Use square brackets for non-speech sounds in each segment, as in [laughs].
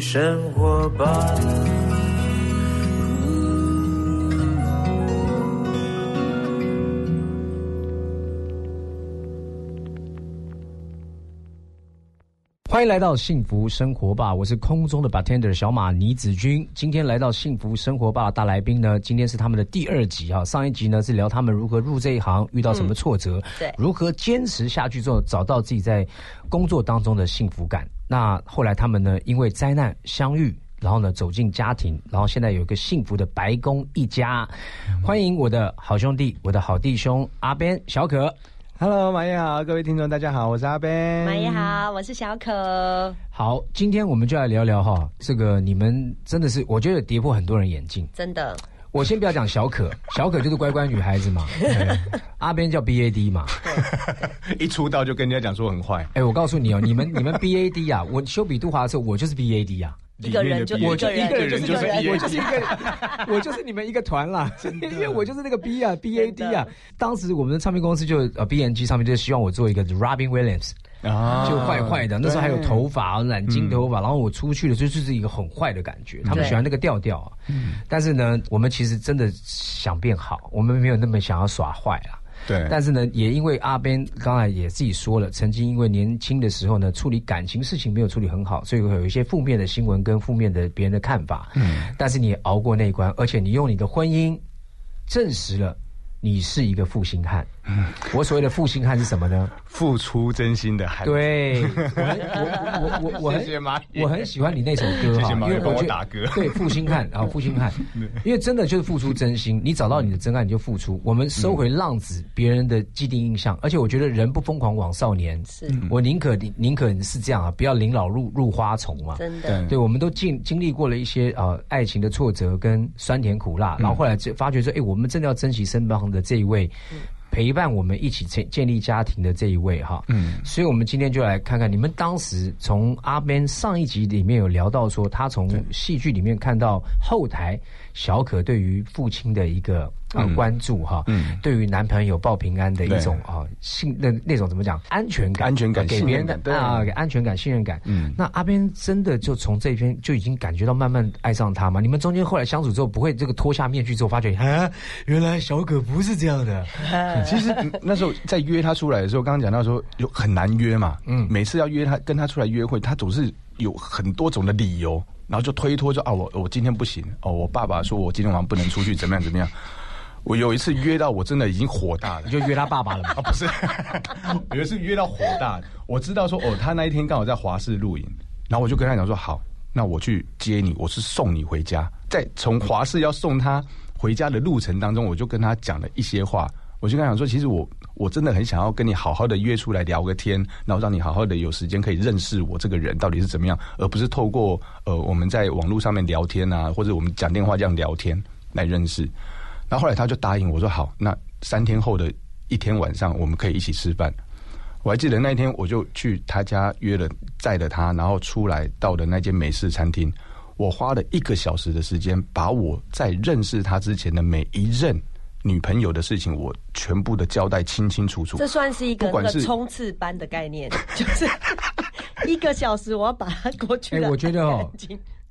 生活吧。欢迎来到幸福生活吧，我是空中的 bartender 小马倪子君。今天来到幸福生活吧大来宾呢，今天是他们的第二集啊。上一集呢是聊他们如何入这一行，遇到什么挫折，对，如何坚持下去之后找到自己在工作当中的幸福感。那后来他们呢因为灾难相遇，然后呢走进家庭，然后现在有一个幸福的白宫一家。欢迎我的好兄弟，我的好弟兄阿 Ben 小可。Hello，马爷好，各位听众大家好，我是阿 Ben。马爷好，我是小可。好，今天我们就来聊聊哈，这个你们真的是，我觉得跌破很多人眼镜。真的。我先不要讲小可，[laughs] 小可就是乖乖女孩子嘛。阿 Ben 叫 BAD 嘛，[laughs] 一出道就跟人家讲说很坏。哎，我告诉你哦，你们你们 BAD 啊，我修比杜华的时候，我就是 BAD 啊。一个人就我就一个人就是我就是一个 [laughs] 我就是你们一个团啦 [laughs] [laughs] 因为我就是那个 B 啊 B A D 啊。当时我们的唱片公司就呃 B N G 上面就希望我做一个 Robin Williams 啊，就坏坏的。那时候还有头发染金头发，然后我出去的时候就是一个很坏的感觉。他们喜欢那个调调啊。但是呢，我们其实真的想变好，我们没有那么想要耍坏啊。对，但是呢，也因为阿边刚才也自己说了，曾经因为年轻的时候呢，处理感情事情没有处理很好，所以会有一些负面的新闻跟负面的别人的看法。嗯，但是你熬过那一关，而且你用你的婚姻证实了你是一个负心汉。嗯，[laughs] 我所谓的负心汉是什么呢？付出真心的汉。对，我我我 [laughs] 我很我很喜欢你那首歌哈，因为我打歌。对，负心汉，啊 [laughs] 负心汉，因为真的就是付出真心。你找到你的真爱，你就付出。我们收回浪子别人的既定印象，而且我觉得人不疯狂枉少年。是我宁可宁可是这样啊，不要临老入入花丛嘛。真的，对，我们都经经历过了一些呃爱情的挫折跟酸甜苦辣，然后后来就发觉说，哎，我们真的要珍惜身旁的这一位。陪伴我们一起建建立家庭的这一位哈，嗯，所以我们今天就来看看你们当时从阿 Ben 上一集里面有聊到说，他从戏剧里面看到后台小可对于父亲的一个。啊，关注哈，嗯，对于男朋友报平安的一种啊信那那种怎么讲安全感，安全感给别人的啊，给安全感信任感。嗯，那阿边真的就从这边就已经感觉到慢慢爱上他吗？你们中间后来相处之后，不会这个脱下面具之后发觉啊，原来小可不是这样的。[laughs] 其实那时候在约他出来的时候，刚刚讲到说有很难约嘛，嗯，每次要约他跟他出来约会，他总是有很多种的理由，然后就推脱就啊，我我今天不行哦，我爸爸说我今天晚上不能出去，怎么样怎么样。我有一次约到，我真的已经火大了，就约他爸爸了嘛？[laughs] 啊，不是，[laughs] 有一次约到火大，我知道说哦，他那一天刚好在华视录影，然后我就跟他讲说好，那我去接你，我是送你回家，在从华视要送他回家的路程当中，我就跟他讲了一些话，我就跟他讲说，其实我我真的很想要跟你好好的约出来聊个天，然后让你好好的有时间可以认识我这个人到底是怎么样，而不是透过呃我们在网络上面聊天啊，或者我们讲电话这样聊天来认识。然后后来他就答应我说好，那三天后的一天晚上我们可以一起吃饭。我还记得那一天我就去他家约了，载了他，然后出来到的那间美式餐厅。我花了一个小时的时间，把我在认识他之前的每一任女朋友的事情，我全部的交代清清楚楚。这算是一个个冲刺班的概念，[laughs] 就是一个小时我要把它过去的。我觉得哦。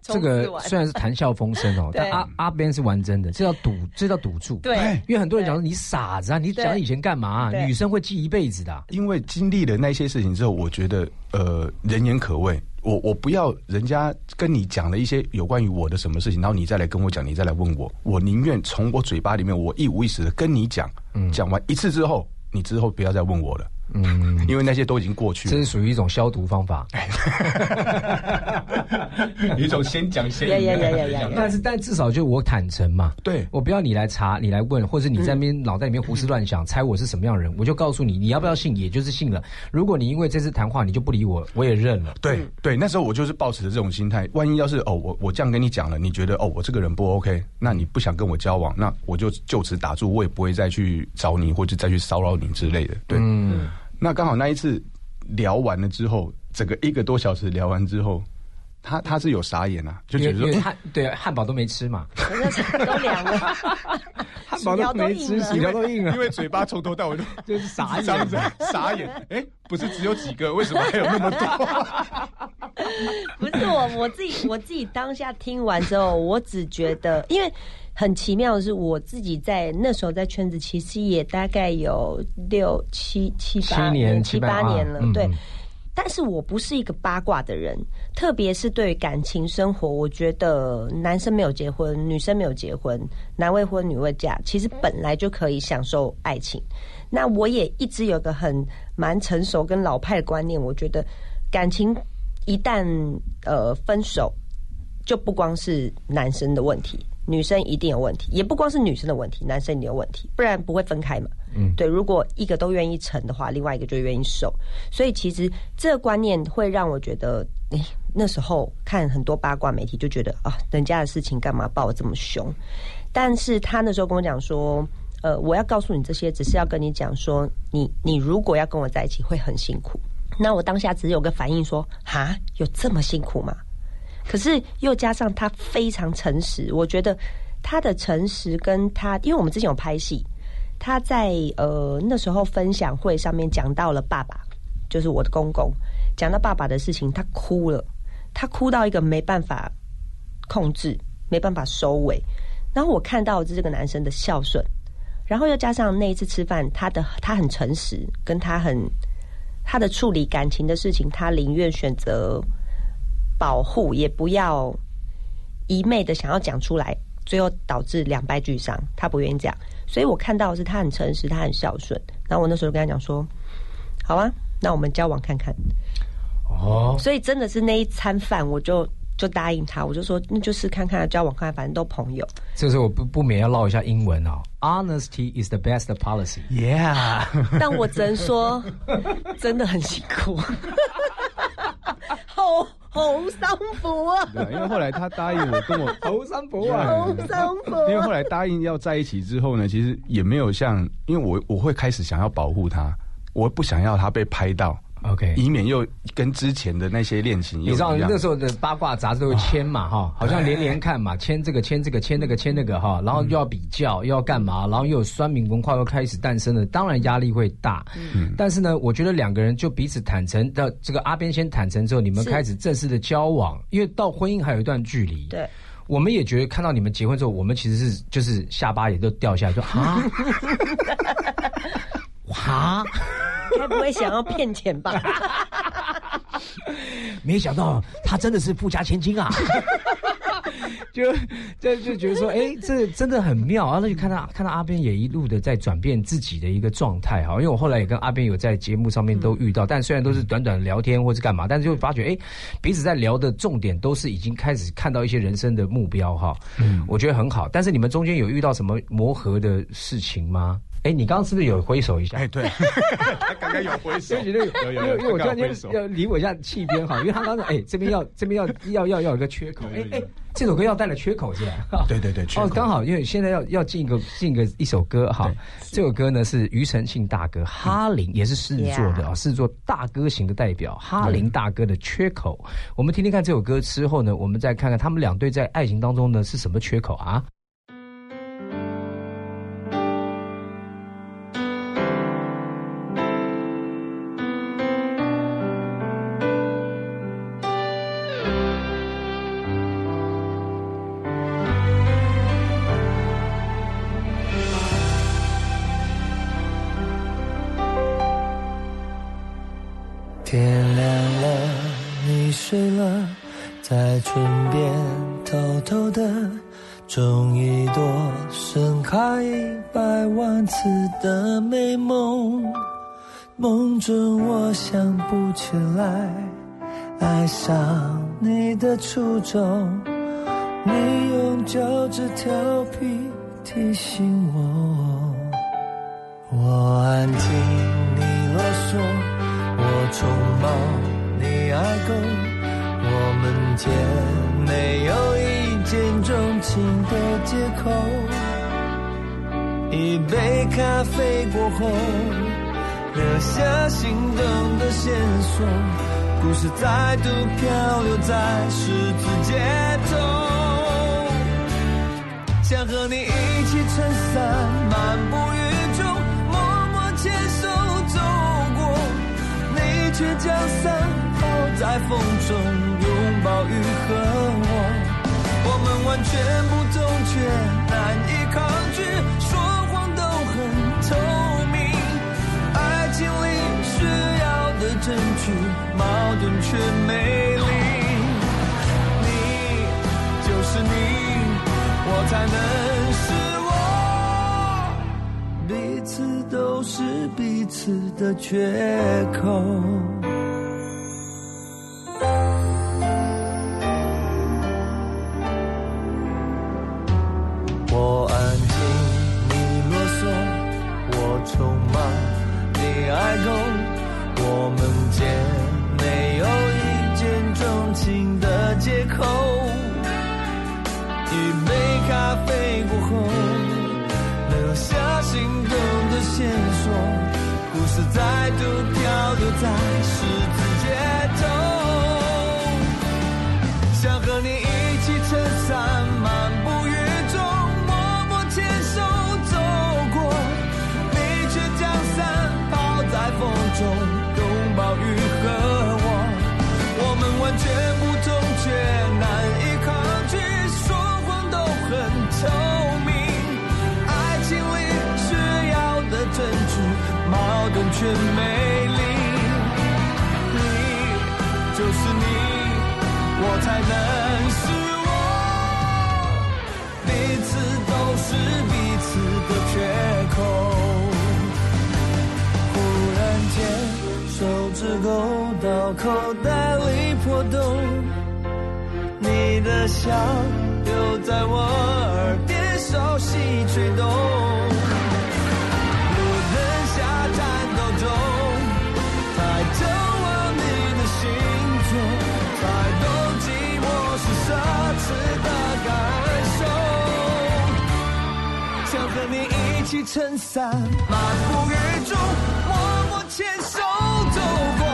这个虽然是谈笑风生哦，但阿阿边是玩真的，这叫赌，这叫赌注。对，因为很多人讲说你傻子啊，你讲以前干嘛？女生会记一辈子的。因为经历了那些事情之后，我觉得呃，人言可畏。我我不要人家跟你讲了一些有关于我的什么事情，然后你再来跟我讲，你再来问我，我宁愿从我嘴巴里面我一五一十的跟你讲，讲完一次之后，你之后不要再问我了。嗯，[laughs] 因为那些都已经过去，这是属于一种消毒方法，[laughs] 一种先讲先讲。但是，但至少就我坦诚嘛，对我不要你来查，你来问，或者你在那边脑袋里面胡思乱想，猜我是什么样人，我就告诉你，你要不要信，也就是信了。如果你因为这次谈话你就不理我，我也认了。对对，那时候我就是抱持着这种心态，万一要是哦，我我这样跟你讲了，你觉得哦，我这个人不 OK，那你不想跟我交往，那我就就此打住，我也不会再去找你，或者再去骚扰你之类的。对。那刚好那一次聊完了之后，整个一个多小时聊完之后，他他是有傻眼啊，就觉得汉对汉堡都没吃嘛，都凉了，汉堡都没吃，薯薯条都硬了。因，为嘴巴从头到尾都就是傻这样子眼。傻眼，哎，不是只有几个，为什么还有那么多？[laughs] 不是我我自己我自己当下听完之后，我只觉得，因为很奇妙的是，我自己在那时候在圈子其实也大概有六七七八七年七七八八年了，对。但是我不是一个八卦的人，特别是对感情生活，我觉得男生没有结婚，女生没有结婚，男未婚女未嫁，其实本来就可以享受爱情。那我也一直有个很蛮成熟跟老派的观念，我觉得感情一旦呃分手，就不光是男生的问题，女生一定有问题，也不光是女生的问题，男生也有问题，不然不会分开嘛。嗯，对，如果一个都愿意成的话，另外一个就愿意受，所以其实这个观念会让我觉得，诶，那时候看很多八卦媒体就觉得啊，人家的事情干嘛报得这么凶？但是他那时候跟我讲说，呃，我要告诉你这些，只是要跟你讲说，你你如果要跟我在一起，会很辛苦。那我当下只有个反应说，哈，有这么辛苦吗？可是又加上他非常诚实，我觉得他的诚实跟他，因为我们之前有拍戏，他在呃那时候分享会上面讲到了爸爸，就是我的公公，讲到爸爸的事情，他哭了，他哭到一个没办法控制，没办法收尾。然后我看到这个男生的孝顺，然后又加上那一次吃饭，他的他很诚实，跟他很他的处理感情的事情，他宁愿选择保护，也不要一昧的想要讲出来，最后导致两败俱伤。他不愿意这样，所以我看到的是他很诚实，他很孝顺。然后我那时候跟他讲说：“好啊，那我们交往看看。”哦，所以真的是那一餐饭，我就就答应他，我就说那就是看看交往看看，反正都朋友。这时候我不不免要唠一下英文哦。Honesty is the best policy。Yeah，但我只能说，真的很辛苦，[laughs] 好好辛苦啊，对，因为后来他答应我跟我 [laughs] 好辛苦啊好辛苦。因为后来答应要在一起之后呢，其实也没有像，因为我我会开始想要保护他，我不想要他被拍到，OK，以免又跟之前的那些恋情你知道那时候的八卦杂志都会签嘛哈，好像连连看嘛，[laughs] 签这个签这个签那个签那个哈，然后又要比较又要干嘛，然后又有酸民文化又开始诞生了，当然压力会大。嗯，但是呢，我觉得两个人就彼此坦诚的，这个阿边先坦诚之后，你们开始正式的交往，因为到婚姻还有一段距离。对，我们也觉得看到你们结婚之后，我们其实是就是下巴也都掉下来，说啊，[laughs] 啊，[laughs] 该不会想要骗钱吧？[laughs] 没想到他真的是富家千金啊！[laughs] 就就就觉得说，哎、这真的很妙啊！那就看到看到阿边也一路的在转变自己的一个状态哈，因为我后来也跟阿边有在节目上面都遇到，但虽然都是短短聊天或是干嘛，但是就发觉，哎、彼此在聊的重点都是已经开始看到一些人生的目标哈，嗯，我觉得很好。但是你们中间有遇到什么磨合的事情吗？哎、你刚刚是不是有挥手一下？哎，对，[laughs] 他刚刚有挥手，因为因为我突然间要离我一下气边哈，因为他刚才哎这边要这边要要要要有一个缺口，哎哎，这首歌要带了缺口是吧？对对对，缺哦，口刚好因为现在要要进一个进一个一首歌哈，这首歌呢是庾澄庆大哥哈林，也是狮子座的啊，狮子座大哥型的代表哈林大哥的缺口。我们听听看这首歌之后呢，我们再看看他们两对在爱情当中呢是什么缺口啊？天亮了，你睡了，在唇边偷偷的种一朵盛开一百万次的美梦。梦中我想不起来爱上你的初衷，你用脚趾调皮提醒我。我安静，我们间没有一见钟情的借口。一杯咖啡过后，留下心动的线索，故事再度漂流在十字街头，想和你一起撑伞漫步雨中，默默牵手走过，你却将伞在风中，拥抱雨和我，我们完全不同却难以抗拒，说谎都很透明，爱情里需要的证据。矛盾却美丽，你就是你，我才能是我，彼此都是彼此的缺口。一杯咖啡过后，留下心动的线索，故事再度漂流在十字街头，想和能是我，彼此都是彼此的缺口。忽然间，手指勾到口袋里。破洞，你的笑又在我耳边熟悉吹动。起撑伞，漫步雨中，默默牵手走过。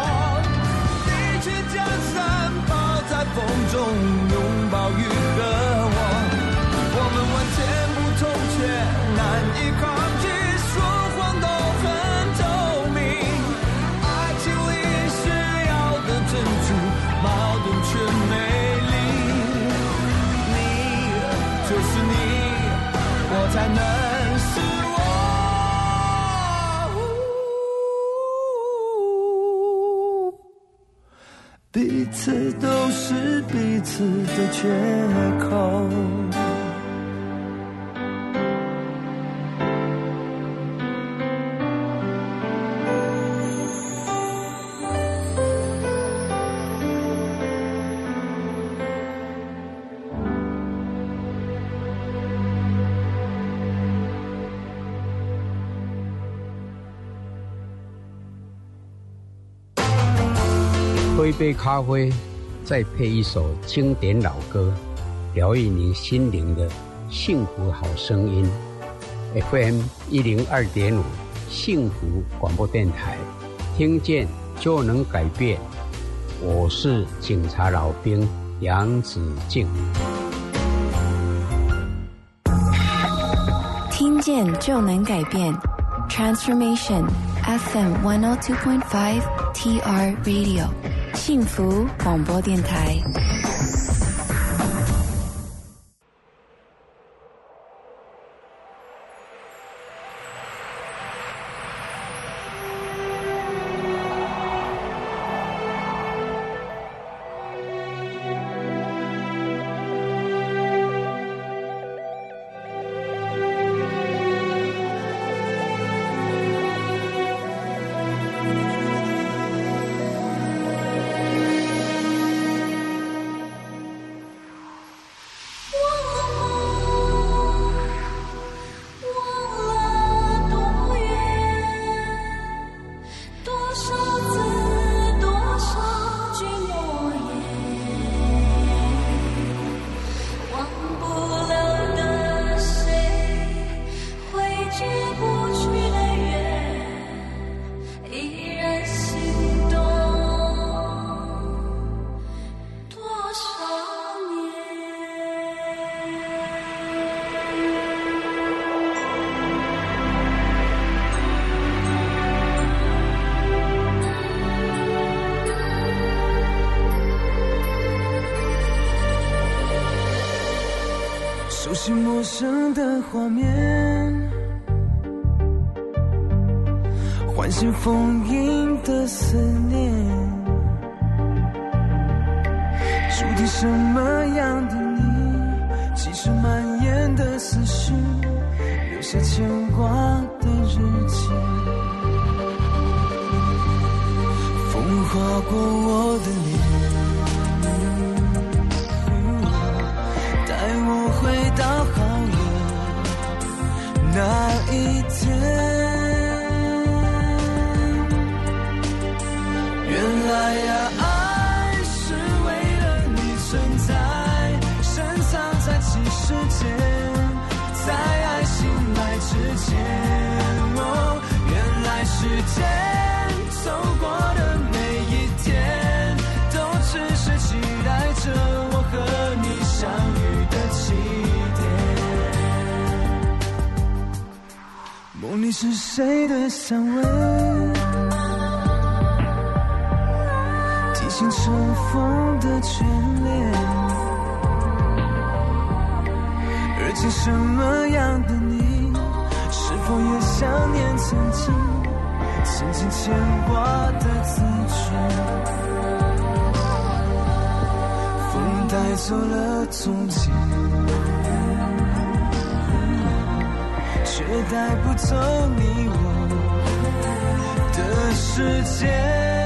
你却将伞抛在风中彼此都是彼此的缺口。杯咖啡，再配一首经典老歌，疗愈你心灵的幸福好声音。FM 一零二点五，幸福广播电台，听见就能改变。我是警察老兵杨子敬。听见就能改变，Transformation FM one o two point five TR Radio。幸福广播电台。的画面，唤醒封印的思念。注定什么样的你，其实蔓延的思绪，留下牵我也想念曾经，曾经牵挂的字句？风带走了从前，却带不走你我的世界。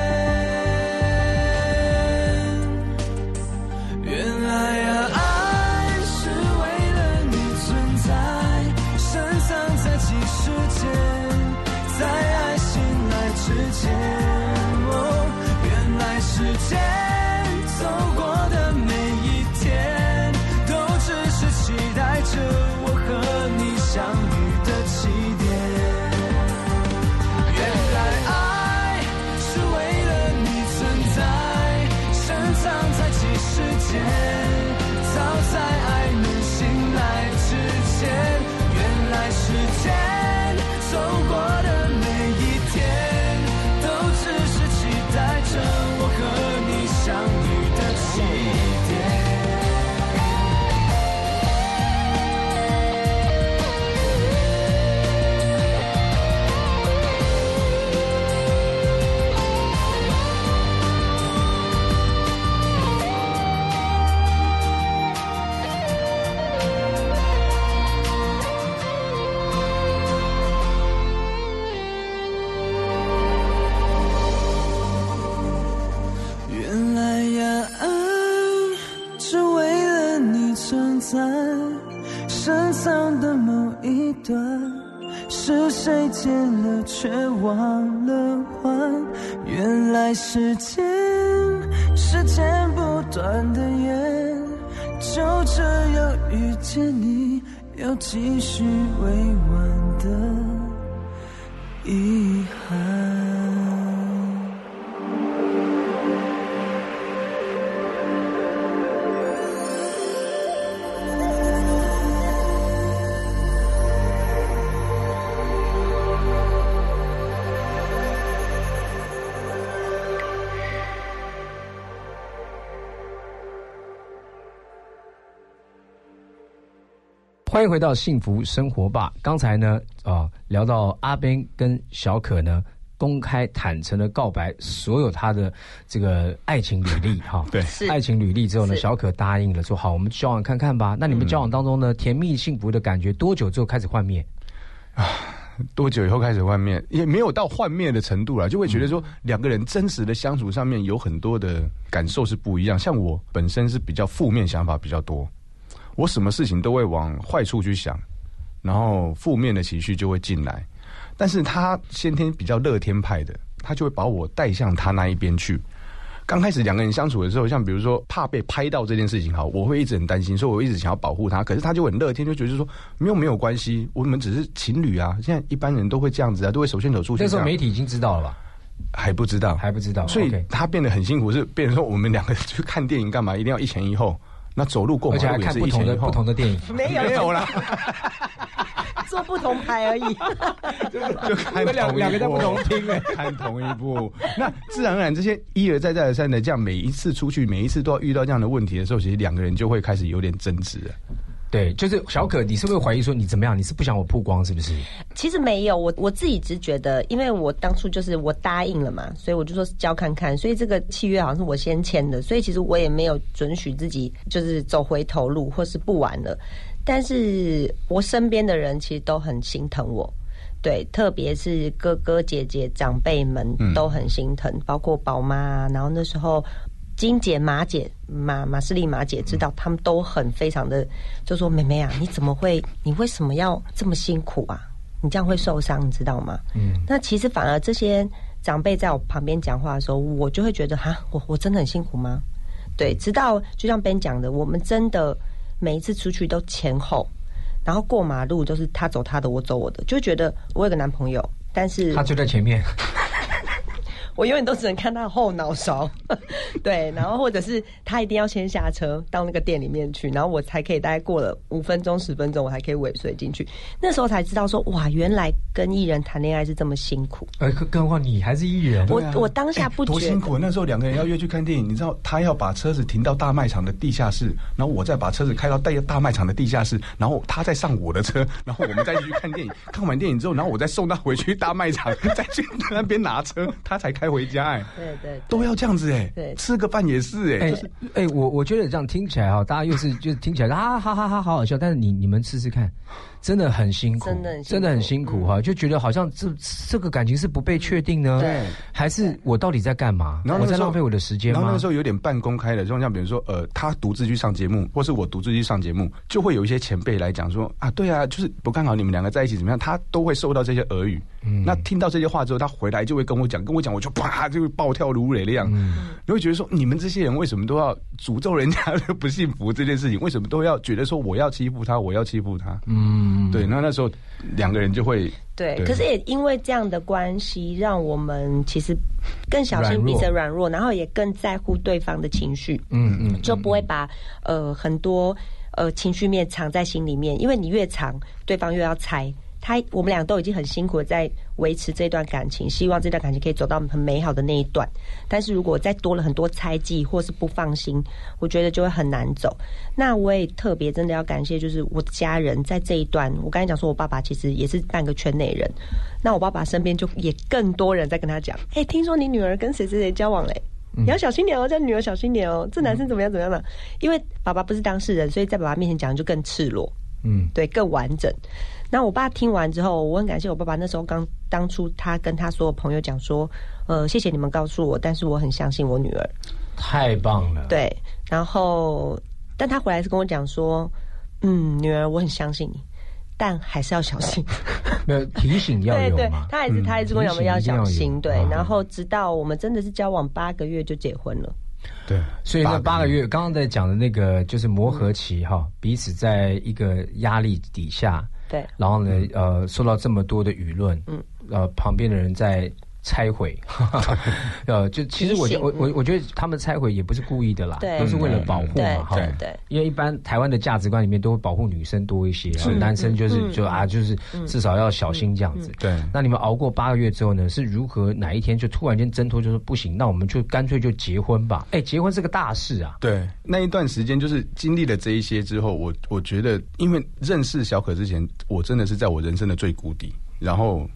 忘了还？原来时间是剪不断的烟，就这样遇见你，又继续未完的遗憾。欢迎回到幸福生活吧。刚才呢，啊、聊到阿边跟小可呢，公开坦诚的告白所有他的这个爱情履历 [laughs] 哈。对是爱情履历之后呢，小可答应了，说好，我们交往看看吧。那你们交往当中呢，甜蜜幸福的感觉多久之后开始幻灭？啊多久以后开始幻灭？也没有到幻灭的程度了，就会觉得说两个人真实的相处上面有很多的感受是不一样。像我本身是比较负面想法比较多，我什么事情都会往坏处去想，然后负面的情绪就会进来。但是他先天比较乐天派的，他就会把我带向他那一边去。刚开始两个人相处的时候，像比如说怕被拍到这件事情，好，我会一直很担心，所以我一直想要保护他。可是他就很乐天，就觉得说没有没有关系，我们只是情侣啊。现在一般人都会这样子啊，都会手牵手出去那时。候媒体已经知道了吧？还不知道，还不知道所以他变得很辛苦，是变成说我们两个去看电影干嘛，一定要一前一后。那走路过而且还马路也是看不同的。不同的电影。没有没有啦，[laughs] 做不同牌而已。[laughs] 就 [laughs] 看两同一两个在不同厅哎看同一部。那自然而然，这些一而再再而三的这样，每一次出去，每一次都要遇到这样的问题的时候，其实两个人就会开始有点争执了。对，就是小可，你是会怀疑说你怎么样？你是不想我曝光是不是？其实没有，我我自己只觉得，因为我当初就是我答应了嘛，所以我就说是交看看，所以这个契约好像是我先签的，所以其实我也没有准许自己就是走回头路或是不玩了。但是我身边的人其实都很心疼我，对，特别是哥哥姐姐长辈们都很心疼，包括宝妈，然后那时候。金姐、马姐、马马斯利、马姐知道，他们都很非常的，就说：“妹妹啊，你怎么会？你为什么要这么辛苦啊？你这样会受伤，你知道吗？”嗯。那其实反而这些长辈在我旁边讲话的时候，我就会觉得：“哈，我我真的很辛苦吗？”对。直到就像 Ben 讲的，我们真的每一次出去都前后，然后过马路都是他走他的，我走我的，就觉得我有个男朋友，但是他就在前面。我永远都只能看他后脑勺，[laughs] 对，然后或者是他一定要先下车到那个店里面去，然后我才可以大概过了五分钟十分钟，我才可以尾随进去。那时候才知道说，哇，原来跟艺人谈恋爱是这么辛苦。呃，更何况你还是艺人，我我当下不多辛苦。那时候两个人要约去看电影，你知道他要把车子停到大卖场的地下室，然后我再把车子开到大大卖场的地下室，然后他再上我的车，然后我们再去看电影。看完电影之后，然后我再送他回去大卖场，[laughs] 再去那边拿车，他才开。回家哎，对对，都要这样子哎，对，吃个饭也是哎，哎，我我觉得这样听起来哈，大家又是就是听起来啊哈哈哈好好笑，但是你你们试试看。真的很辛苦，真的真的很辛苦哈，就觉得好像这这个感情是不被确定呢，对，还是我到底在干嘛？然后我在浪费我的时间吗？然后那时候有点半公开的，就像比如说呃，他独自去上节目，或是我独自去上节目，就会有一些前辈来讲说啊，对啊，就是不看好你们两个在一起怎么样，他都会受到这些耳语。嗯，那听到这些话之后，他回来就会跟我讲，跟我讲，我就啪就会暴跳如雷那样。嗯，你会觉得说，你们这些人为什么都要诅咒人家的 [laughs] 不幸福这件事情？为什么都要觉得说我要欺负他，我要欺负他？嗯，对，那那时候。两个人就会对，可是也因为这样的关系，让我们其实更小心彼此软弱，然后也更在乎对方的情绪。嗯嗯，就不会把呃很多呃情绪面藏在心里面，因为你越藏，对方越要猜。他我们俩都已经很辛苦的在维持这段感情，希望这段感情可以走到很美好的那一段。但是如果再多了很多猜忌或是不放心，我觉得就会很难走。那我也特别真的要感谢，就是我的家人在这一段。我刚才讲说我爸爸其实也是半个圈内人，那我爸爸身边就也更多人在跟他讲：“哎，听说你女儿跟谁谁谁交往嘞？你要小心点哦，叫女儿小心点哦。这男生怎么样怎么样的？因为爸爸不是当事人，所以在爸爸面前讲就更赤裸，嗯，对，更完整。”那我爸听完之后，我很感谢我爸爸。那时候刚当初他跟他所有朋友讲说：“呃，谢谢你们告诉我，但是我很相信我女儿。”太棒了。对，然后但他回来是跟我讲说：“嗯，女儿，我很相信你，但还是要小心。[laughs] ”没有提醒要有对？他还是他还是跟我讲要小心。对，然后直到我们真的是交往八个月就结婚了。对，所以那八个月刚刚在讲的那个就是磨合期哈，彼此在一个压力底下。对，然后呢，呃，受到这么多的舆论，嗯，呃，旁边的人在。拆毁，[laughs] 呃，就其实我我我我觉得他们拆毁也不是故意的啦，都是为了保护嘛，哈，对，因为一般台湾的价值观里面都会保护女生多一些，是。男生就是就啊就是至少要小心这样子，对。那你们熬过八个月之后呢，是如何哪一天就突然间挣脱，就说不行，那我们就干脆就结婚吧？哎，结婚是个大事啊。对，那一段时间就是经历了这一些之后，我我觉得，因为认识小可之前，我真的是在我人生的最谷底，然后。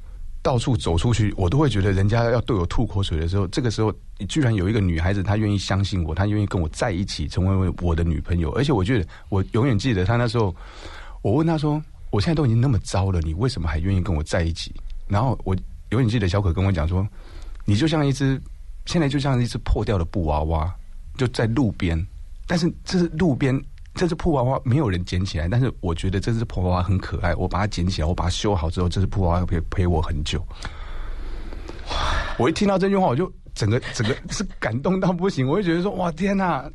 到处走出去，我都会觉得人家要对我吐口水的时候，这个时候居然有一个女孩子，她愿意相信我，她愿意跟我在一起，成为我的女朋友。而且我觉得，我永远记得她那时候，我问她说：“我现在都已经那么糟了，你为什么还愿意跟我在一起？”然后我永远记得小可跟我讲说：“你就像一只现在就像一只破掉的布娃娃，就在路边，但是这是路边。”这只布娃娃没有人捡起来，但是我觉得这只布娃娃很可爱。我把它捡起来，我把它修好之后，这只布娃娃陪陪我很久。我一听到这句话，我就整个整个是感动到不行。我就觉得说：哇，天哪！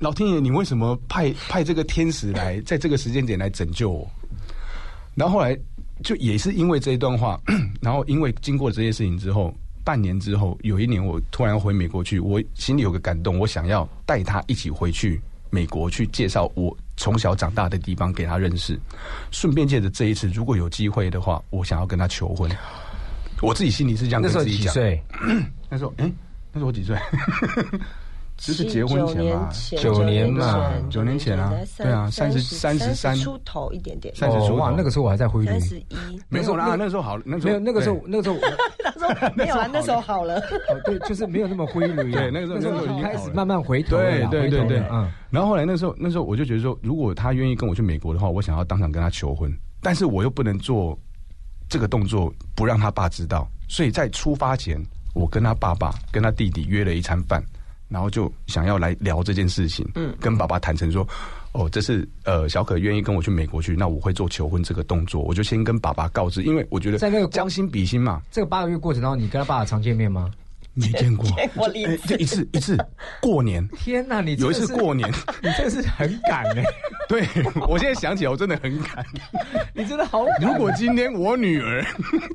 老天爷，你为什么派派这个天使来，在这个时间点来拯救我？然后后来就也是因为这一段话，[coughs] 然后因为经过这些事情之后，半年之后，有一年我突然回美国去，我心里有个感动，我想要带他一起回去。美国去介绍我从小长大的地方给他认识，顺便借着这一次，如果有机会的话，我想要跟他求婚。我自己心里是这样跟自己讲。那时候几岁？[clears throat] 那时候，哎，那时候我几岁？就是结婚前嘛，九年嘛，九年前啊，对啊，三十三十三出头一点点，三十出哇，那个时候我还在挥三十一，没错啦，那时候好，那时候没有，那个时候那个时候 [laughs] 那时候没有啊，[laughs] 那时候好了，哦对，就是没有那么挥泪，[laughs] 对，那个时候那时候已经开始慢慢回头，对对对对，嗯，然后后来那时候那时候我就觉得说，如果他愿意跟我去美国的话，我想要当场跟他求婚，但是我又不能做这个动作，不让他爸知道，所以在出发前，我跟他爸爸跟他弟弟约了一餐饭。然后就想要来聊这件事情，嗯，跟爸爸坦诚说，哦，这是呃小可愿意跟我去美国去，那我会做求婚这个动作，我就先跟爸爸告知，因为我觉得在那个将心比心嘛。这个八个月过程当中，你跟他爸爸常见面吗？没见过，就一次一次 [laughs] 过年。天哪，你有一次过年，[laughs] 你真的是很赶哎！[laughs] 对我现在想起来，我真的很赶。你真的好。如果今天我女儿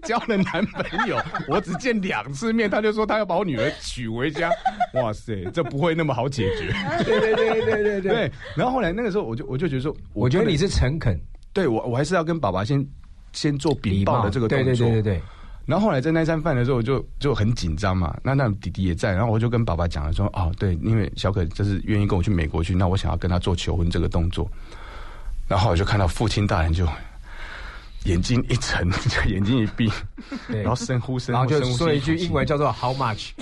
交了男朋友，我只见两次面，他就说他要把我女儿娶回家，哇塞，这不会那么好解决。对对对对对对。然后后来那个时候，我就我就觉得说，我觉得你是诚恳，对我我还是要跟爸爸先先做禀报的这个动作。对对对对对。然后后来在那餐饭的时候，我就就很紧张嘛。那那弟弟也在，然后我就跟爸爸讲了说：“哦，对，因为小可就是愿意跟我去美国去，那我想要跟他做求婚这个动作。”然后我就看到父亲大人就眼睛一沉，就 [laughs] 眼睛一闭，然后深呼深呼，然后就说了一句英文叫做 “How much”。[laughs]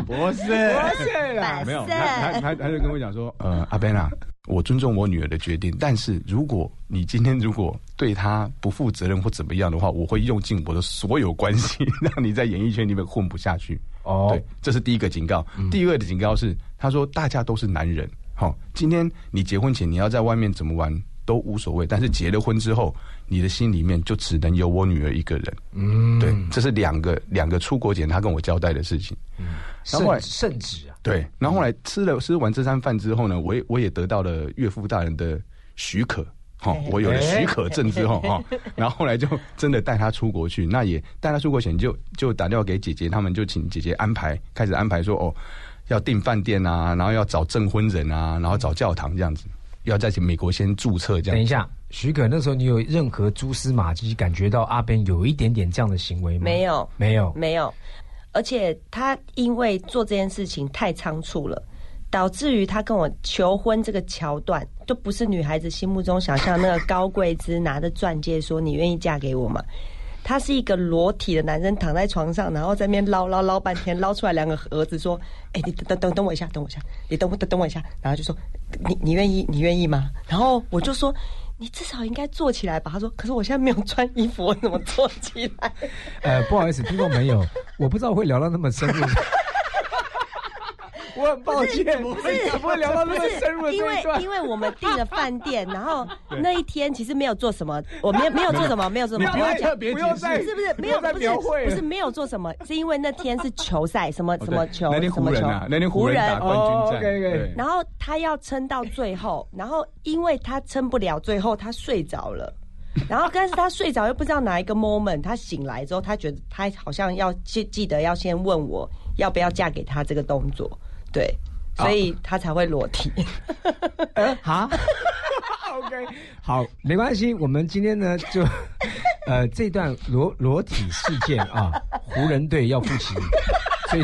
[laughs] 不是，不是，[laughs] 没有，他他他他就跟我讲说：“呃，阿贝娜。”我尊重我女儿的决定，但是如果你今天如果对她不负责任或怎么样的话，我会用尽我的所有关系，[laughs] 让你在演艺圈里面混不下去。哦，对，这是第一个警告。第二个的警告是，他说大家都是男人，好，今天你结婚前你要在外面怎么玩都无所谓，但是结了婚之后，你的心里面就只能有我女儿一个人。嗯，对，这是两个两个出国前他跟我交代的事情。嗯，圣圣旨啊。对，然后后来吃了吃完这餐饭之后呢，我也我也得到了岳父大人的许可，哈，我有了许可证之后哈，然后后来就真的带他出国去，那也带他出国前就就打电话给姐姐，他们就请姐姐安排，开始安排说哦，要订饭店啊，然后要找证婚人啊，然后找教堂这样子，要在美国先注册这样。等一下，许可那时候你有任何蛛丝马迹感觉到阿 Ben 有一点点这样的行为吗？没有，没有，没有。而且他因为做这件事情太仓促了，导致于他跟我求婚这个桥段，都不是女孩子心目中想象那个高贵姿拿着钻戒说你愿意嫁给我吗？他是一个裸体的男生躺在床上，然后在那边捞捞捞半天，捞出来两个盒子说：“哎，你等等等我一下，等我一下，你等我等等我一下。”然后就说：“你你愿意你愿意吗？”然后我就说。你至少应该坐起来吧？他说：“可是我现在没有穿衣服，我怎么坐起来？”呃，不好意思，听众朋友，我不知道会聊到那么深入。我很抱歉，不是不会聊到那么深入的因为因为我们订了饭店，然后 [laughs] 那一天其实没有做什么，我没有没有做什么，[laughs] 没有做什么。不要特别不用再是不是没有不是不是没有做什么，是因为那天是球赛，什么什么球什么球，那天湖人打冠军战。然后他要撑到最后，然后因为他撑不了最后，他睡着了。然后但是他睡着又不知道哪一个 moment，他醒来之后，他觉得他好像要记记得要先问我要不要嫁给他这个动作。对，所以他才会裸体。[laughs] 好，OK，好，没关系。我们今天呢，就 [laughs] 呃这段裸裸体事件啊，[laughs] 湖人队要负起最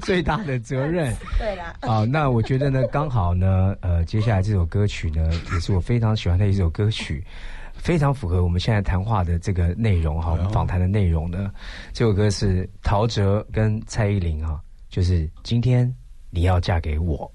最大的责任。对啦。啊，那我觉得呢，刚好呢，呃，接下来这首歌曲呢，也是我非常喜欢的一首歌曲，非常符合我们现在谈话的这个内容哈，我们访谈的内容呢。这首歌是陶喆跟蔡依林哈，就是今天。你要嫁给我，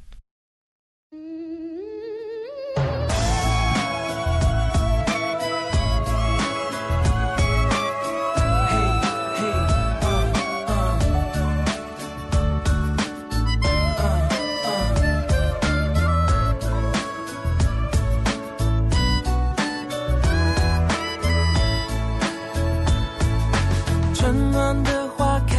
春暖的花开。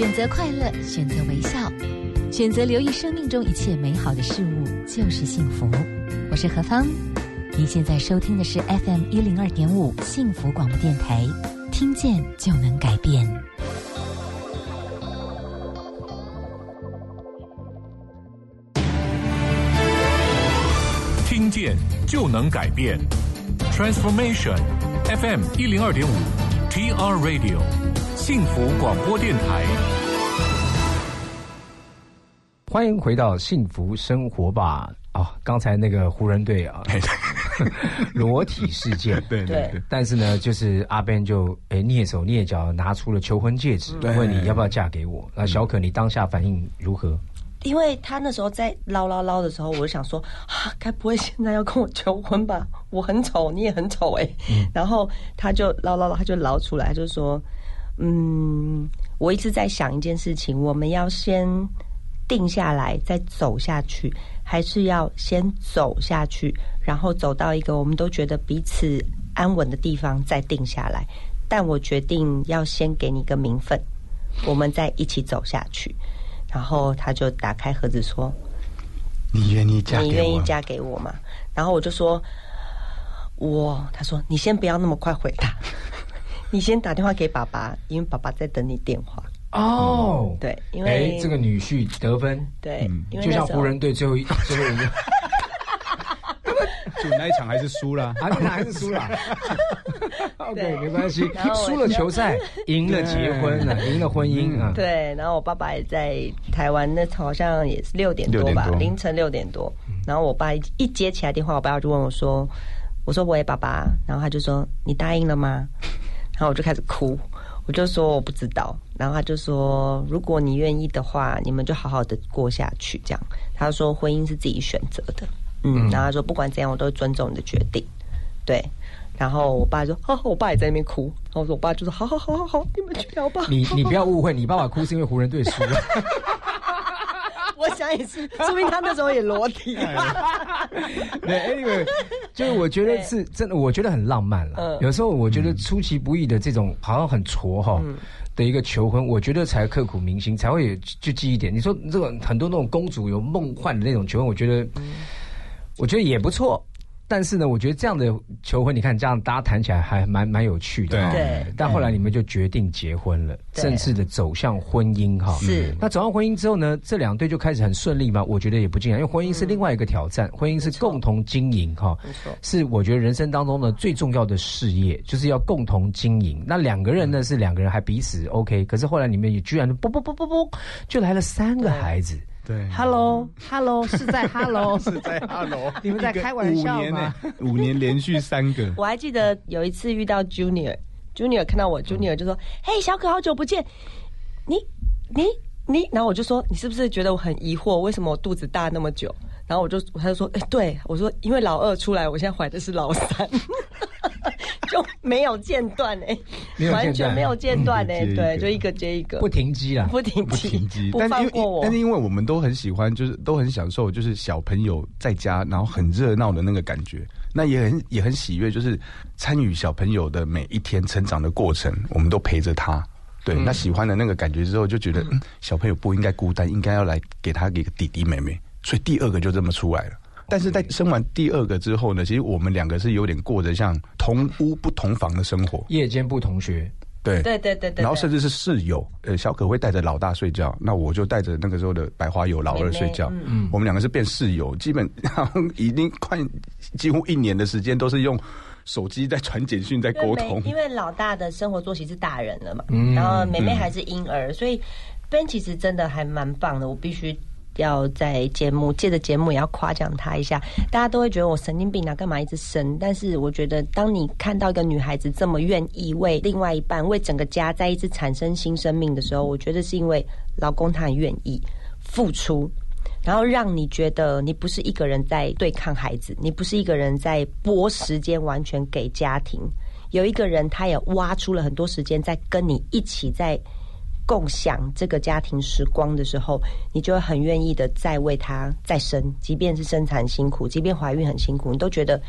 选择快乐，选择微笑，选择留意生命中一切美好的事物，就是幸福。我是何芳，您现在收听的是 FM 一零二点五幸福广播电台，听见就能改变。听见就能改变，Transformation FM 一零二点五 TR Radio 幸福广播电台。欢迎回到幸福生活吧！啊，刚才那个湖人队啊，[laughs] 裸体事件，[laughs] 对对对，但是呢，就是阿 Ben 就哎蹑手蹑脚拿出了求婚戒指，对问你要不要嫁给我。那小可，你当下反应如何？因为他那时候在捞捞捞的时候，我就想说 [sighs] 啊，该不会现在要跟我求婚吧？我很丑，你也很丑哎、然后他就捞捞捞，他就捞出来，就说，嗯，我一直在想一件事情，我们要先定下来再走下去，还是要先走下去，然后走到一个我们都觉得彼此安稳的地方再定下来。但我决定要先给你一个名分，我们再一起走下去。然后他就打开盒子说你愿意：“嫁给我？你愿意嫁给我吗？”然后我就说：“我。”他说：“你先不要那么快回答，你先打电话给爸爸，因为爸爸在等你电话。哦，对，因为哎，这个女婿得分，对，因为就像湖人队最后一 [laughs] 最后一个 [laughs] 就那一场还是输了。[laughs] 啊，那还是输了。OK，对没关系输了球赛，赢了结婚了，赢了婚姻啊。对，然后我爸爸也在台湾，那好像也是六点多吧，多凌晨六点多。然后我爸一一接起来电话，我爸就问我说：“我说喂，爸爸。”然后他就说：“你答应了吗？”然后我就开始哭，我就说我不知道。然后他就说：“如果你愿意的话，你们就好好的过下去。”这样，他说婚姻是自己选择的，嗯，然后他说不管怎样，我都会尊重你的决定，对。然后我爸说：“哈、哈，我爸也在那边哭。”然后我说：“我爸就说：好好好好好，你们去聊吧。”你你不要误会，你爸爸哭是因为湖人队输了。[laughs] 我想也是，说明他那时候也裸体。对，anyway，就是我觉得是真的，我觉得很浪漫了。嗯有时候我觉得出其不意的这种好像很挫哈的一个求婚，我觉得才刻骨铭心，才会有就记一点。你说这个很多那种公主有梦幻的那种求婚，我觉得我觉得也不错。但是呢，我觉得这样的求婚，你看这样大家谈起来还蛮蛮有趣的哈。对但后来你们就决定结婚了，正式的走向婚姻哈。是那走上婚姻之后呢，这两对就开始很顺利吗？我觉得也不尽然，因为婚姻是另外一个挑战，婚姻是共同经营哈，没错是我觉得人生当中呢最重要的事业，就是要共同经营。那两个人呢是两个人还彼此 OK，可是后来你们也居然不不不不不就来了三个孩子。对。Hello，Hello 是在 [laughs] Hello，是在 Hello，[laughs] 你们在开玩笑五年吗？五年连续三个，[laughs] 我还记得有一次遇到 Junior，Junior 看到我，Junior 就说：“嘿，小可，好久不见，你你你。”然后我就说：“你是不是觉得我很疑惑，为什么我肚子大那么久？”然后我就他就说：“哎、对。我说，因为老二出来，我现在怀的是老三，就没有间断哎、完全没有间断哎、对，就一个接一个，不停机啦。不停不机，停机，不但是因为放过我但。是因为我们都很喜欢，就是都很享受，就是小朋友在家，然后很热闹的那个感觉。那也很也很喜悦，就是参与小朋友的每一天成长的过程，我们都陪着他。对，那喜欢的那个感觉之后，就觉得嗯，小朋友不应该孤单，应该要来给他一个弟弟妹妹。所以第二个就这么出来了。但是在生完第二个之后呢，其实我们两个是有点过着像同屋不同房的生活。夜间不同学，对。对对对对，然后甚至是室友，呃，小可会带着老大睡觉，那我就带着那个时候的白花友老二睡觉，嗯我们两个是变室友，基本上 [laughs] 已经快几乎一年的时间都是用手机在传简讯在沟通，因为老大的生活作息是大人了嘛，嗯。然后妹妹还是婴儿，所以 Ben 其实真的还蛮棒的，我必须。要在节目借着节目也要夸奖他一下，大家都会觉得我神经病啊，干嘛一直生？但是我觉得，当你看到一个女孩子这么愿意为另外一半、为整个家再一次产生新生命的时候，我觉得是因为老公他很愿意付出，然后让你觉得你不是一个人在对抗孩子，你不是一个人在拨时间完全给家庭，有一个人他也挖出了很多时间在跟你一起在共享这个家庭时光的时候，你就会很愿意的再为他再生，即便是生产辛苦，即便怀孕很辛苦，你都觉得。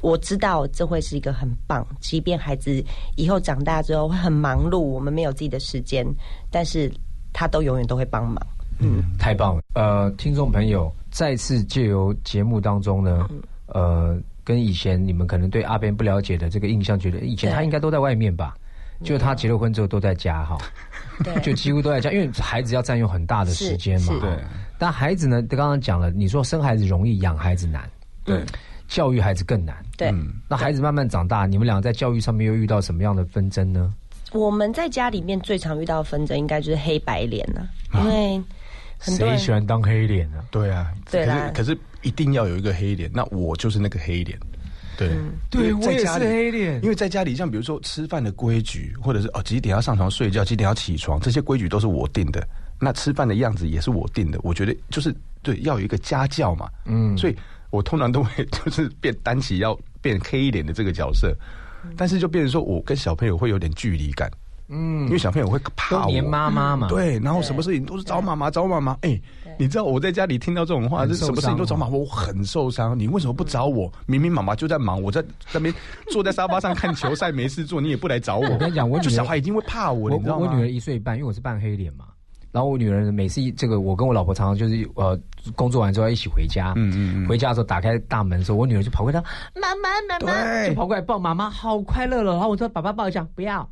我知道这会是一个很棒，即便孩子以后长大之后会很忙碌，我们没有自己的时间，但是他都永远都会帮忙。嗯，太棒了。呃，听众朋友，再次借由节目当中呢，呃，跟以前你们可能对阿边不了解的这个印象，觉得以前他应该都在外面吧？就他结了婚之后都在家哈，[laughs] 对，就几乎都在家，因为孩子要占用很大的时间嘛对。但孩子呢，刚刚讲了，你说生孩子容易，养孩子难，对，教育孩子更难。对。那孩子慢慢长大，你们俩在教育上面又遇到什么样的纷争呢？我们在家里面最常遇到的纷争，应该就是黑白脸啊、因为很多人谁喜欢当黑脸呢？对啊，对啦可是可是一定要有一个黑脸，那我就是那个黑脸。对，对因为在家里我也是黑脸因为在家里，像比如说吃饭的规矩，或者是哦几点要上床睡觉，几点要起床，这些规矩都是我定的。那吃饭的样子也是我定的。我觉得就是对，要有一个家教嘛。嗯所以我通常都会 [laughs] 就是变担起要变黑一点的这个角色，但是就变成说我跟小朋友会有点距离感。嗯因为小朋友会怕我，都黏妈妈嘛。对，然后什么事情都是找妈妈，找妈妈。哎，你知道我在家里听到这种话，就是什么事情都找妈妈，我很受伤。你为什么不找我？明明妈妈就在忙，我在那边 [laughs] 坐在沙发上看球赛没事做，你也不来找我。我跟你讲我就小孩已经会怕我，我你知道吗？我我女儿一岁半，因为我是半黑脸嘛。然后我女儿每次一这个，我跟我老婆常常就是呃工作完之后要一起回家，嗯嗯嗯回家的时候打开大门的时候，我女儿就跑过来，妈妈妈妈，就跑过来抱妈妈，好快乐了。然后我说爸爸抱一下，不要。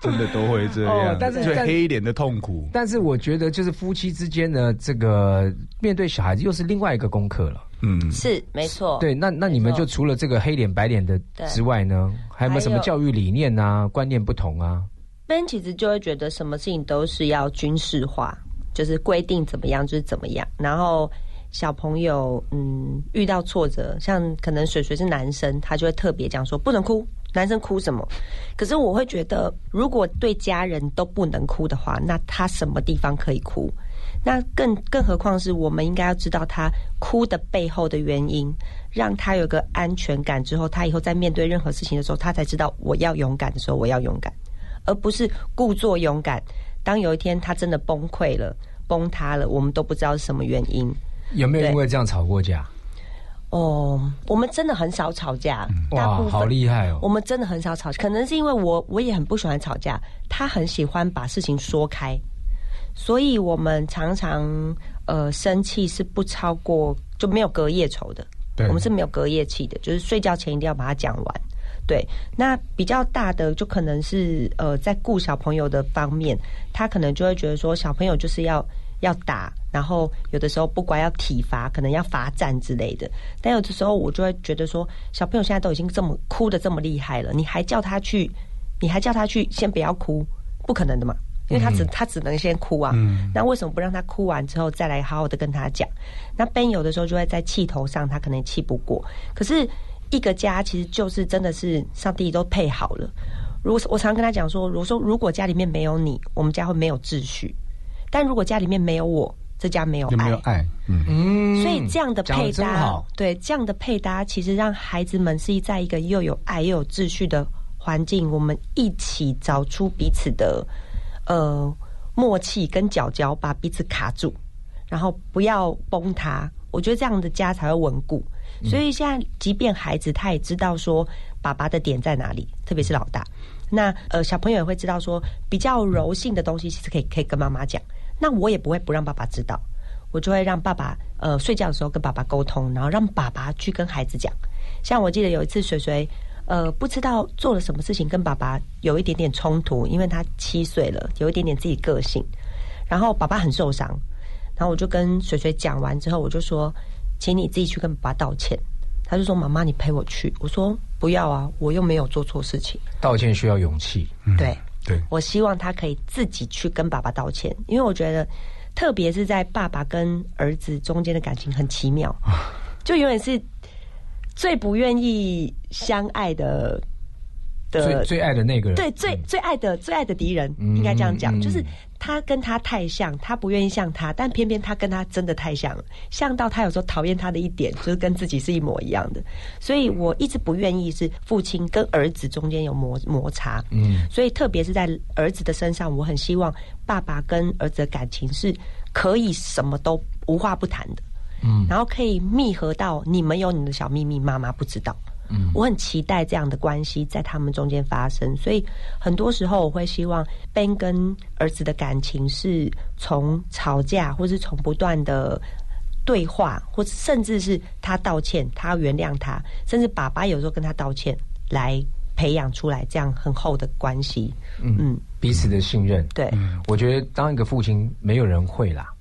真的都会这样，哦但是黑脸的痛苦。但是我觉得就是夫妻之间的这个面对小孩子又是另外一个功课了。嗯，是没错，对，那那你们就除了这个黑脸白脸的之外呢，还有没有什么教育理念啊、观念不同啊？Ben 其实就会觉得什么事情都是要军事化，就是规定怎么样就是怎么样。然后小朋友嗯遇到挫折，像可能水水是男生，他就会特别讲说不能哭，男生哭什么？可是我会觉得，如果对家人都不能哭的话，那他什么地方可以哭？那更更何况是我们应该要知道他哭的背后的原因，让他有个安全感之后，他以后在面对任何事情的时候，他才知道我要勇敢的时候我要勇敢，而不是故作勇敢。当有一天他真的崩溃了、崩塌了，我们都不知道是什么原因。有没有因为这样吵过架？哦，我们真的很少吵架，大部，分哇好厉害哦！我们真的很少吵，可能是因为我我也很不喜欢吵架，他很喜欢把事情说开，所以我们常常呃生气是不超过就没有隔夜仇的，对我们是没有隔夜气的，就是睡觉前一定要把它讲完。对，那比较大的就可能是呃，在顾小朋友的方面，他可能就会觉得说，小朋友就是要要打，然后有的时候不管要体罚，可能要罚站之类的。但有的时候我就会觉得说，小朋友现在都已经这么哭的这么厉害了，你还叫他去，你还叫他去先不要哭，不可能的嘛。因为他只、他只能先哭啊，那为什么不让他哭完之后再来好好的跟他讲？那 Ben 有的时候就会在气头上，他可能气不过。可是一个家其实就是真的是上帝都配好了。如果我常跟他讲说，如果说如果家里面没有你，我们家会没有秩序；但如果家里面没有我，这家没有爱。没有爱？嗯，嗯所以这样的配搭，对这样的配搭，其实让孩子们是在一个又有爱又有秩序的环境，我们一起找出彼此的呃默契跟角角，把彼此卡住，然后不要崩塌。我觉得这样的家才会稳固。所以现在，即便孩子他也知道说爸爸的点在哪里，特别是老大。那呃，小朋友也会知道说，比较柔性的东西，其实可以可以跟妈妈讲。那我也不会不让爸爸知道，我就会让爸爸呃睡觉的时候跟爸爸沟通，然后让爸爸去跟孩子讲。像我记得有一次水水呃不知道做了什么事情跟爸爸有一点点冲突，因为他七岁了，有一点点自己个性，然后爸爸很受伤，然后我就跟水水讲完之后，我就说，请你自己去跟爸爸道歉。他就说：“妈妈，你陪我去。”我说：“不要啊，我又没有做错事情。道歉需要勇气。对，对，我希望他可以自己去跟爸爸道歉，因为我觉得，特别是在爸爸跟儿子中间的感情很奇妙，就永远是最不愿意相爱的的最最爱的那个人，对，最最爱的最爱的敌人，嗯。应该这样讲，嗯就是他跟他太像，他不愿意像他，但偏偏他跟他真的太像了，像到他有时候讨厌他的一点，就是跟自己是一模一样的。所以我一直不愿意是父亲跟儿子中间有摩摩擦，嗯，所以特别是在儿子的身上，我很希望爸爸跟儿子的感情是可以什么都无话不谈的，嗯。然后可以密合到你们有你们的小秘密，妈妈不知道。嗯我很期待这样的关系在他们中间发生，所以很多时候我会希望 Ben 跟儿子的感情是从吵架，或是从不断的对话，或者甚至是他道歉，他要原谅他，甚至爸爸有时候跟他道歉，来培养出来这样很厚的关系。嗯，彼此的信任。对，我觉得当一个父亲，没有人会啦，对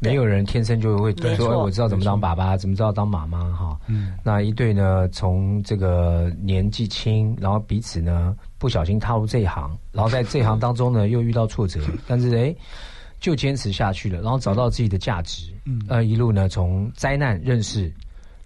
没有人天生就会说哎我知道怎么当爸爸，怎么知道当妈妈哈。嗯，那一对呢，从这个年纪轻，然后彼此呢不小心踏入这一行，然后在这一行当中呢 [laughs] 又遇到挫折，[laughs] 但是哎就坚持下去了，然后找到自己的价值。嗯，呃，一路呢从灾难认识。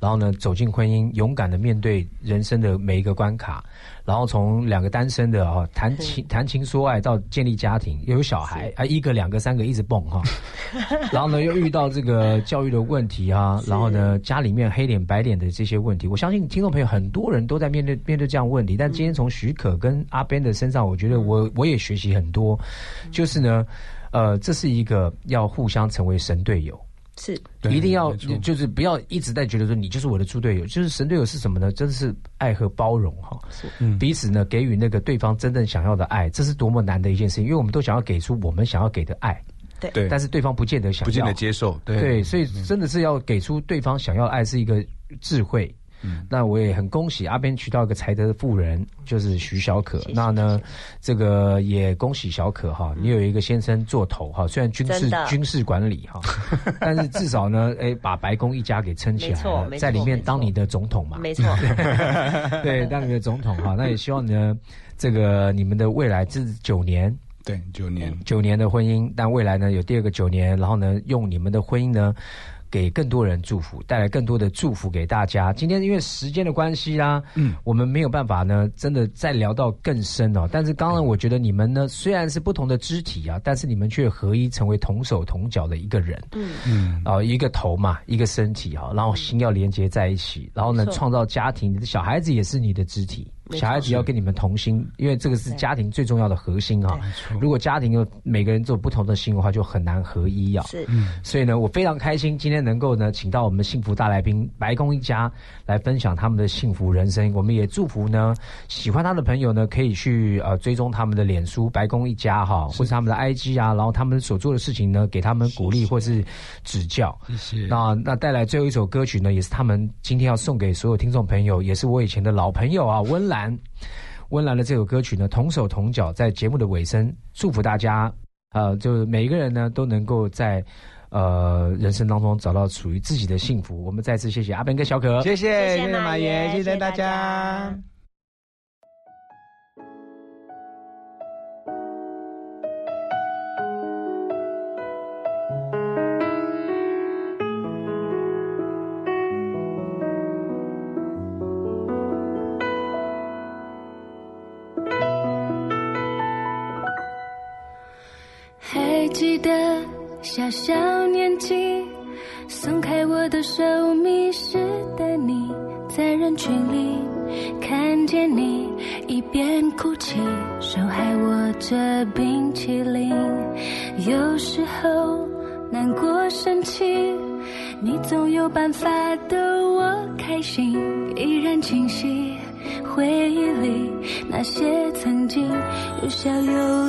然后呢，走进婚姻，勇敢的面对人生的每一个关卡，然后从两个单身的啊谈情谈情说爱到建立家庭，又有小孩啊，一个两个三个一直蹦哈，[laughs] 然后呢又遇到这个教育的问题啊，然后呢家里面黑脸白脸的这些问题，我相信听众朋友很多人都在面对面对这样问题，但今天从许可跟阿 Ben 的身上，我觉得我我也学习很多，就是呢，呃，这是一个要互相成为神队友。是。一定要就是不要一直在觉得说你就是我的猪队友，就是神队友是什么呢？真的是爱和包容哈，彼此呢给予那个对方真正想要的爱，这是多么难的一件事情，因为我们都想要给出我们想要给的爱，对，但是对方不见得想要，不见得接受，对。对，所以真的是要给出对方想要的爱是一个智慧。那我也很恭喜阿边娶到一个才德的妇人，就是徐小可。谢谢那呢，这个也恭喜小可哈，你有一个先生做头哈，虽然军事军事管理哈，[laughs] 但是至少呢，哎，把白宫一家给撑起来了，没错没错在里面当你的总统嘛，没错，[laughs] 对，当你的总统哈。那也希望呢，这个你们的未来这九年，对，九年，九年的婚姻，但未来呢有第二个九年，然后呢用你们的婚姻呢。给更多人祝福，带来更多的祝福给大家。今天因为时间的关系啦，嗯，我们没有办法呢，真的再聊到更深哦。但是刚刚我觉得你们呢，虽然是不同的肢体啊，但是你们却合一成为同手同脚的一个人，嗯。嗯，啊、一个头嘛，一个身体哈，然后心要连接在一起，然后呢，创造家庭，你的小孩子也是你的肢体，小孩子要跟你们同心，因为这个是家庭最重要的核心啊。如果家庭有每个人做不同的心的话，就很难合一啊。是，所以呢，我非常开心今天能够呢，请到我们幸福大来宾白宫一家来分享他们的幸福人生。我们也祝福呢，喜欢他的朋友呢，可以去呃追踪他们的脸书白宫一家哈，或是他们的 IG 啊，然后他们所做的事情呢，给他们鼓励或是指教。谢谢。那那带来最后一首歌曲呢，也是他们今天要送给所有听众朋友，也是我以前的老朋友啊，温岚。温岚的这首歌曲呢，同手同脚，在节目的尾声，祝福大家，呃，就是每一个人呢都能够在呃人生当中找到属于自己的幸福。我们再次谢谢阿 Ben 跟小可，谢谢谢谢马爷谢大谢谢大家办法逗我开心，依然清晰。回忆里那些曾经有笑有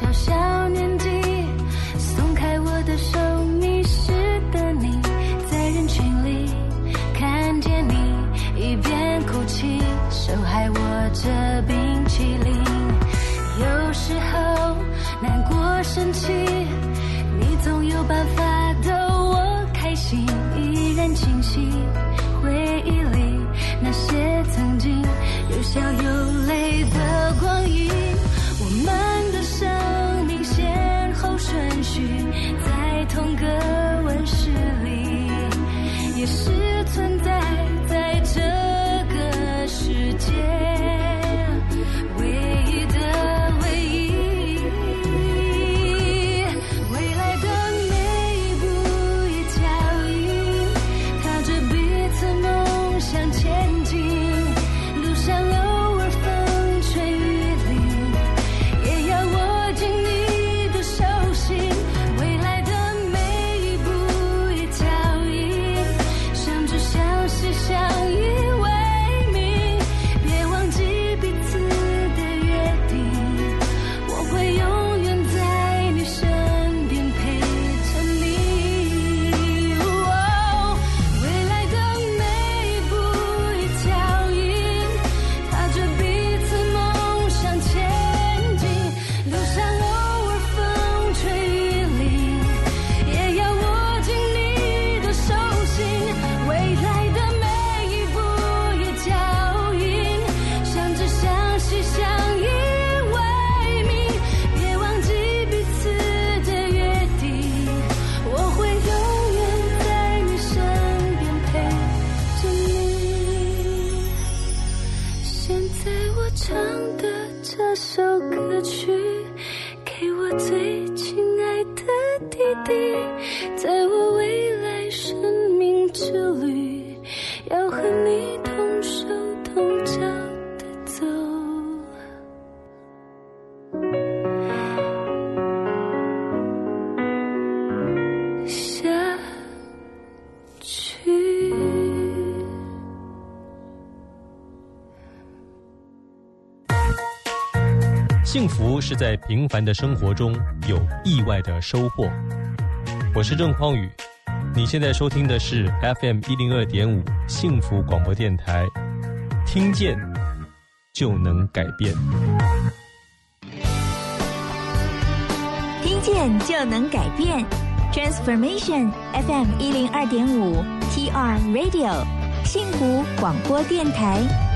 小小年纪，松开我的手，迷失的你，在人群里看见你，一边哭泣，手还握着冰淇淋。有时候难过生气，你总有办法逗我开心，依然清晰。回忆里那些曾经有笑有泪的福是在平凡的生活中有意外的收获。我是郑匡宇你现在收听的是 fm 一零二点五幸福广播电台。听见就能改变。听见就能改变。Transformation fm 一零二点五 tr radio 幸福广播电台。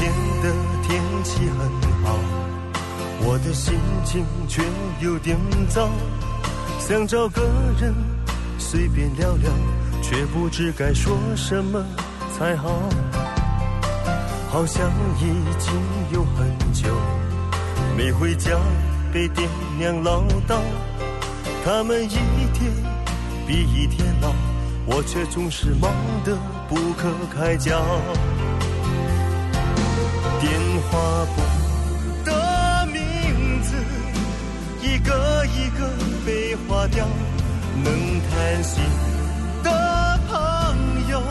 今天的天气很好我的心情却有点糟想找个人随便聊聊却不知该说什么才好。好像已经有很久没回家被爹娘唠叨他们一天比一天老我却总是忙得不可开交。电话簿的名字一个一个被划掉，能谈心的朋友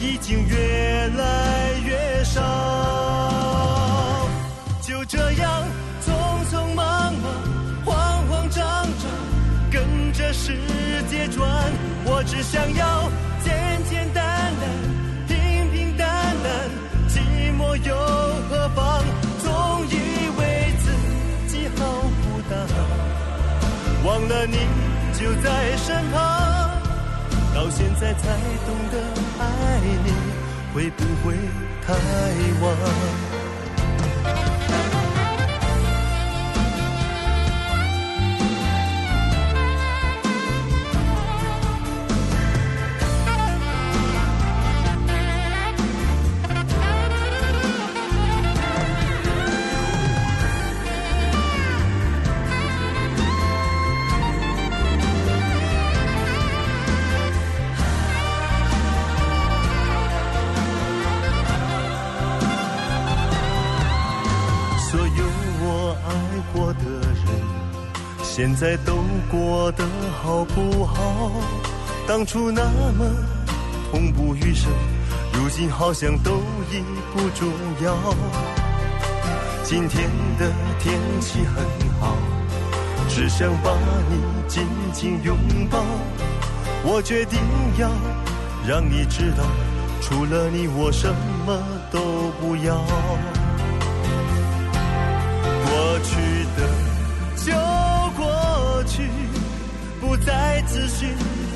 已经越来越少。就这样匆匆忙忙、慌慌张张，跟着世界转，我只想要又何妨？总以为自己好孤单，忘了你就在身旁，到现在才懂得爱你，会不会太晚？现在都过得好不好？当初那么痛不欲生，如今好像都已不重要。今天的天气很好，只想把你紧紧拥抱。我决定要让你知道，除了你我什么都不要。再自寻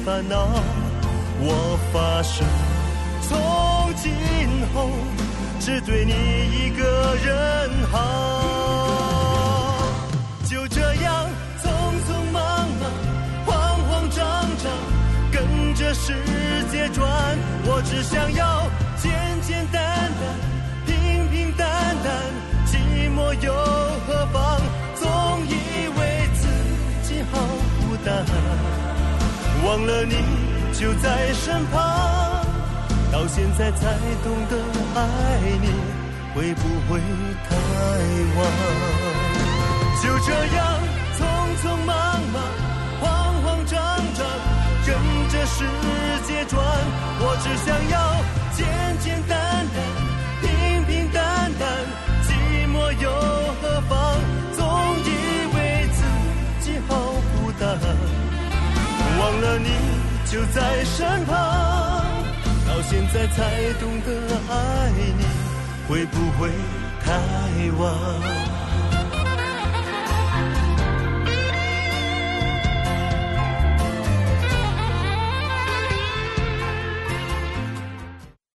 烦恼。我发誓，从今后只对你一个人好。就这样匆匆忙忙、慌慌张张，跟着世界转，我只想要简简单单、平平淡淡。寂寞又何妨？总以为自己好孤单，忘了你就在身旁，到现在才懂得爱你，会不会太晚？就这样匆匆忙忙、慌慌张张，跟着世界转，我只想要简简单单、就在身旁，到现在才懂得爱你，会不会太晚？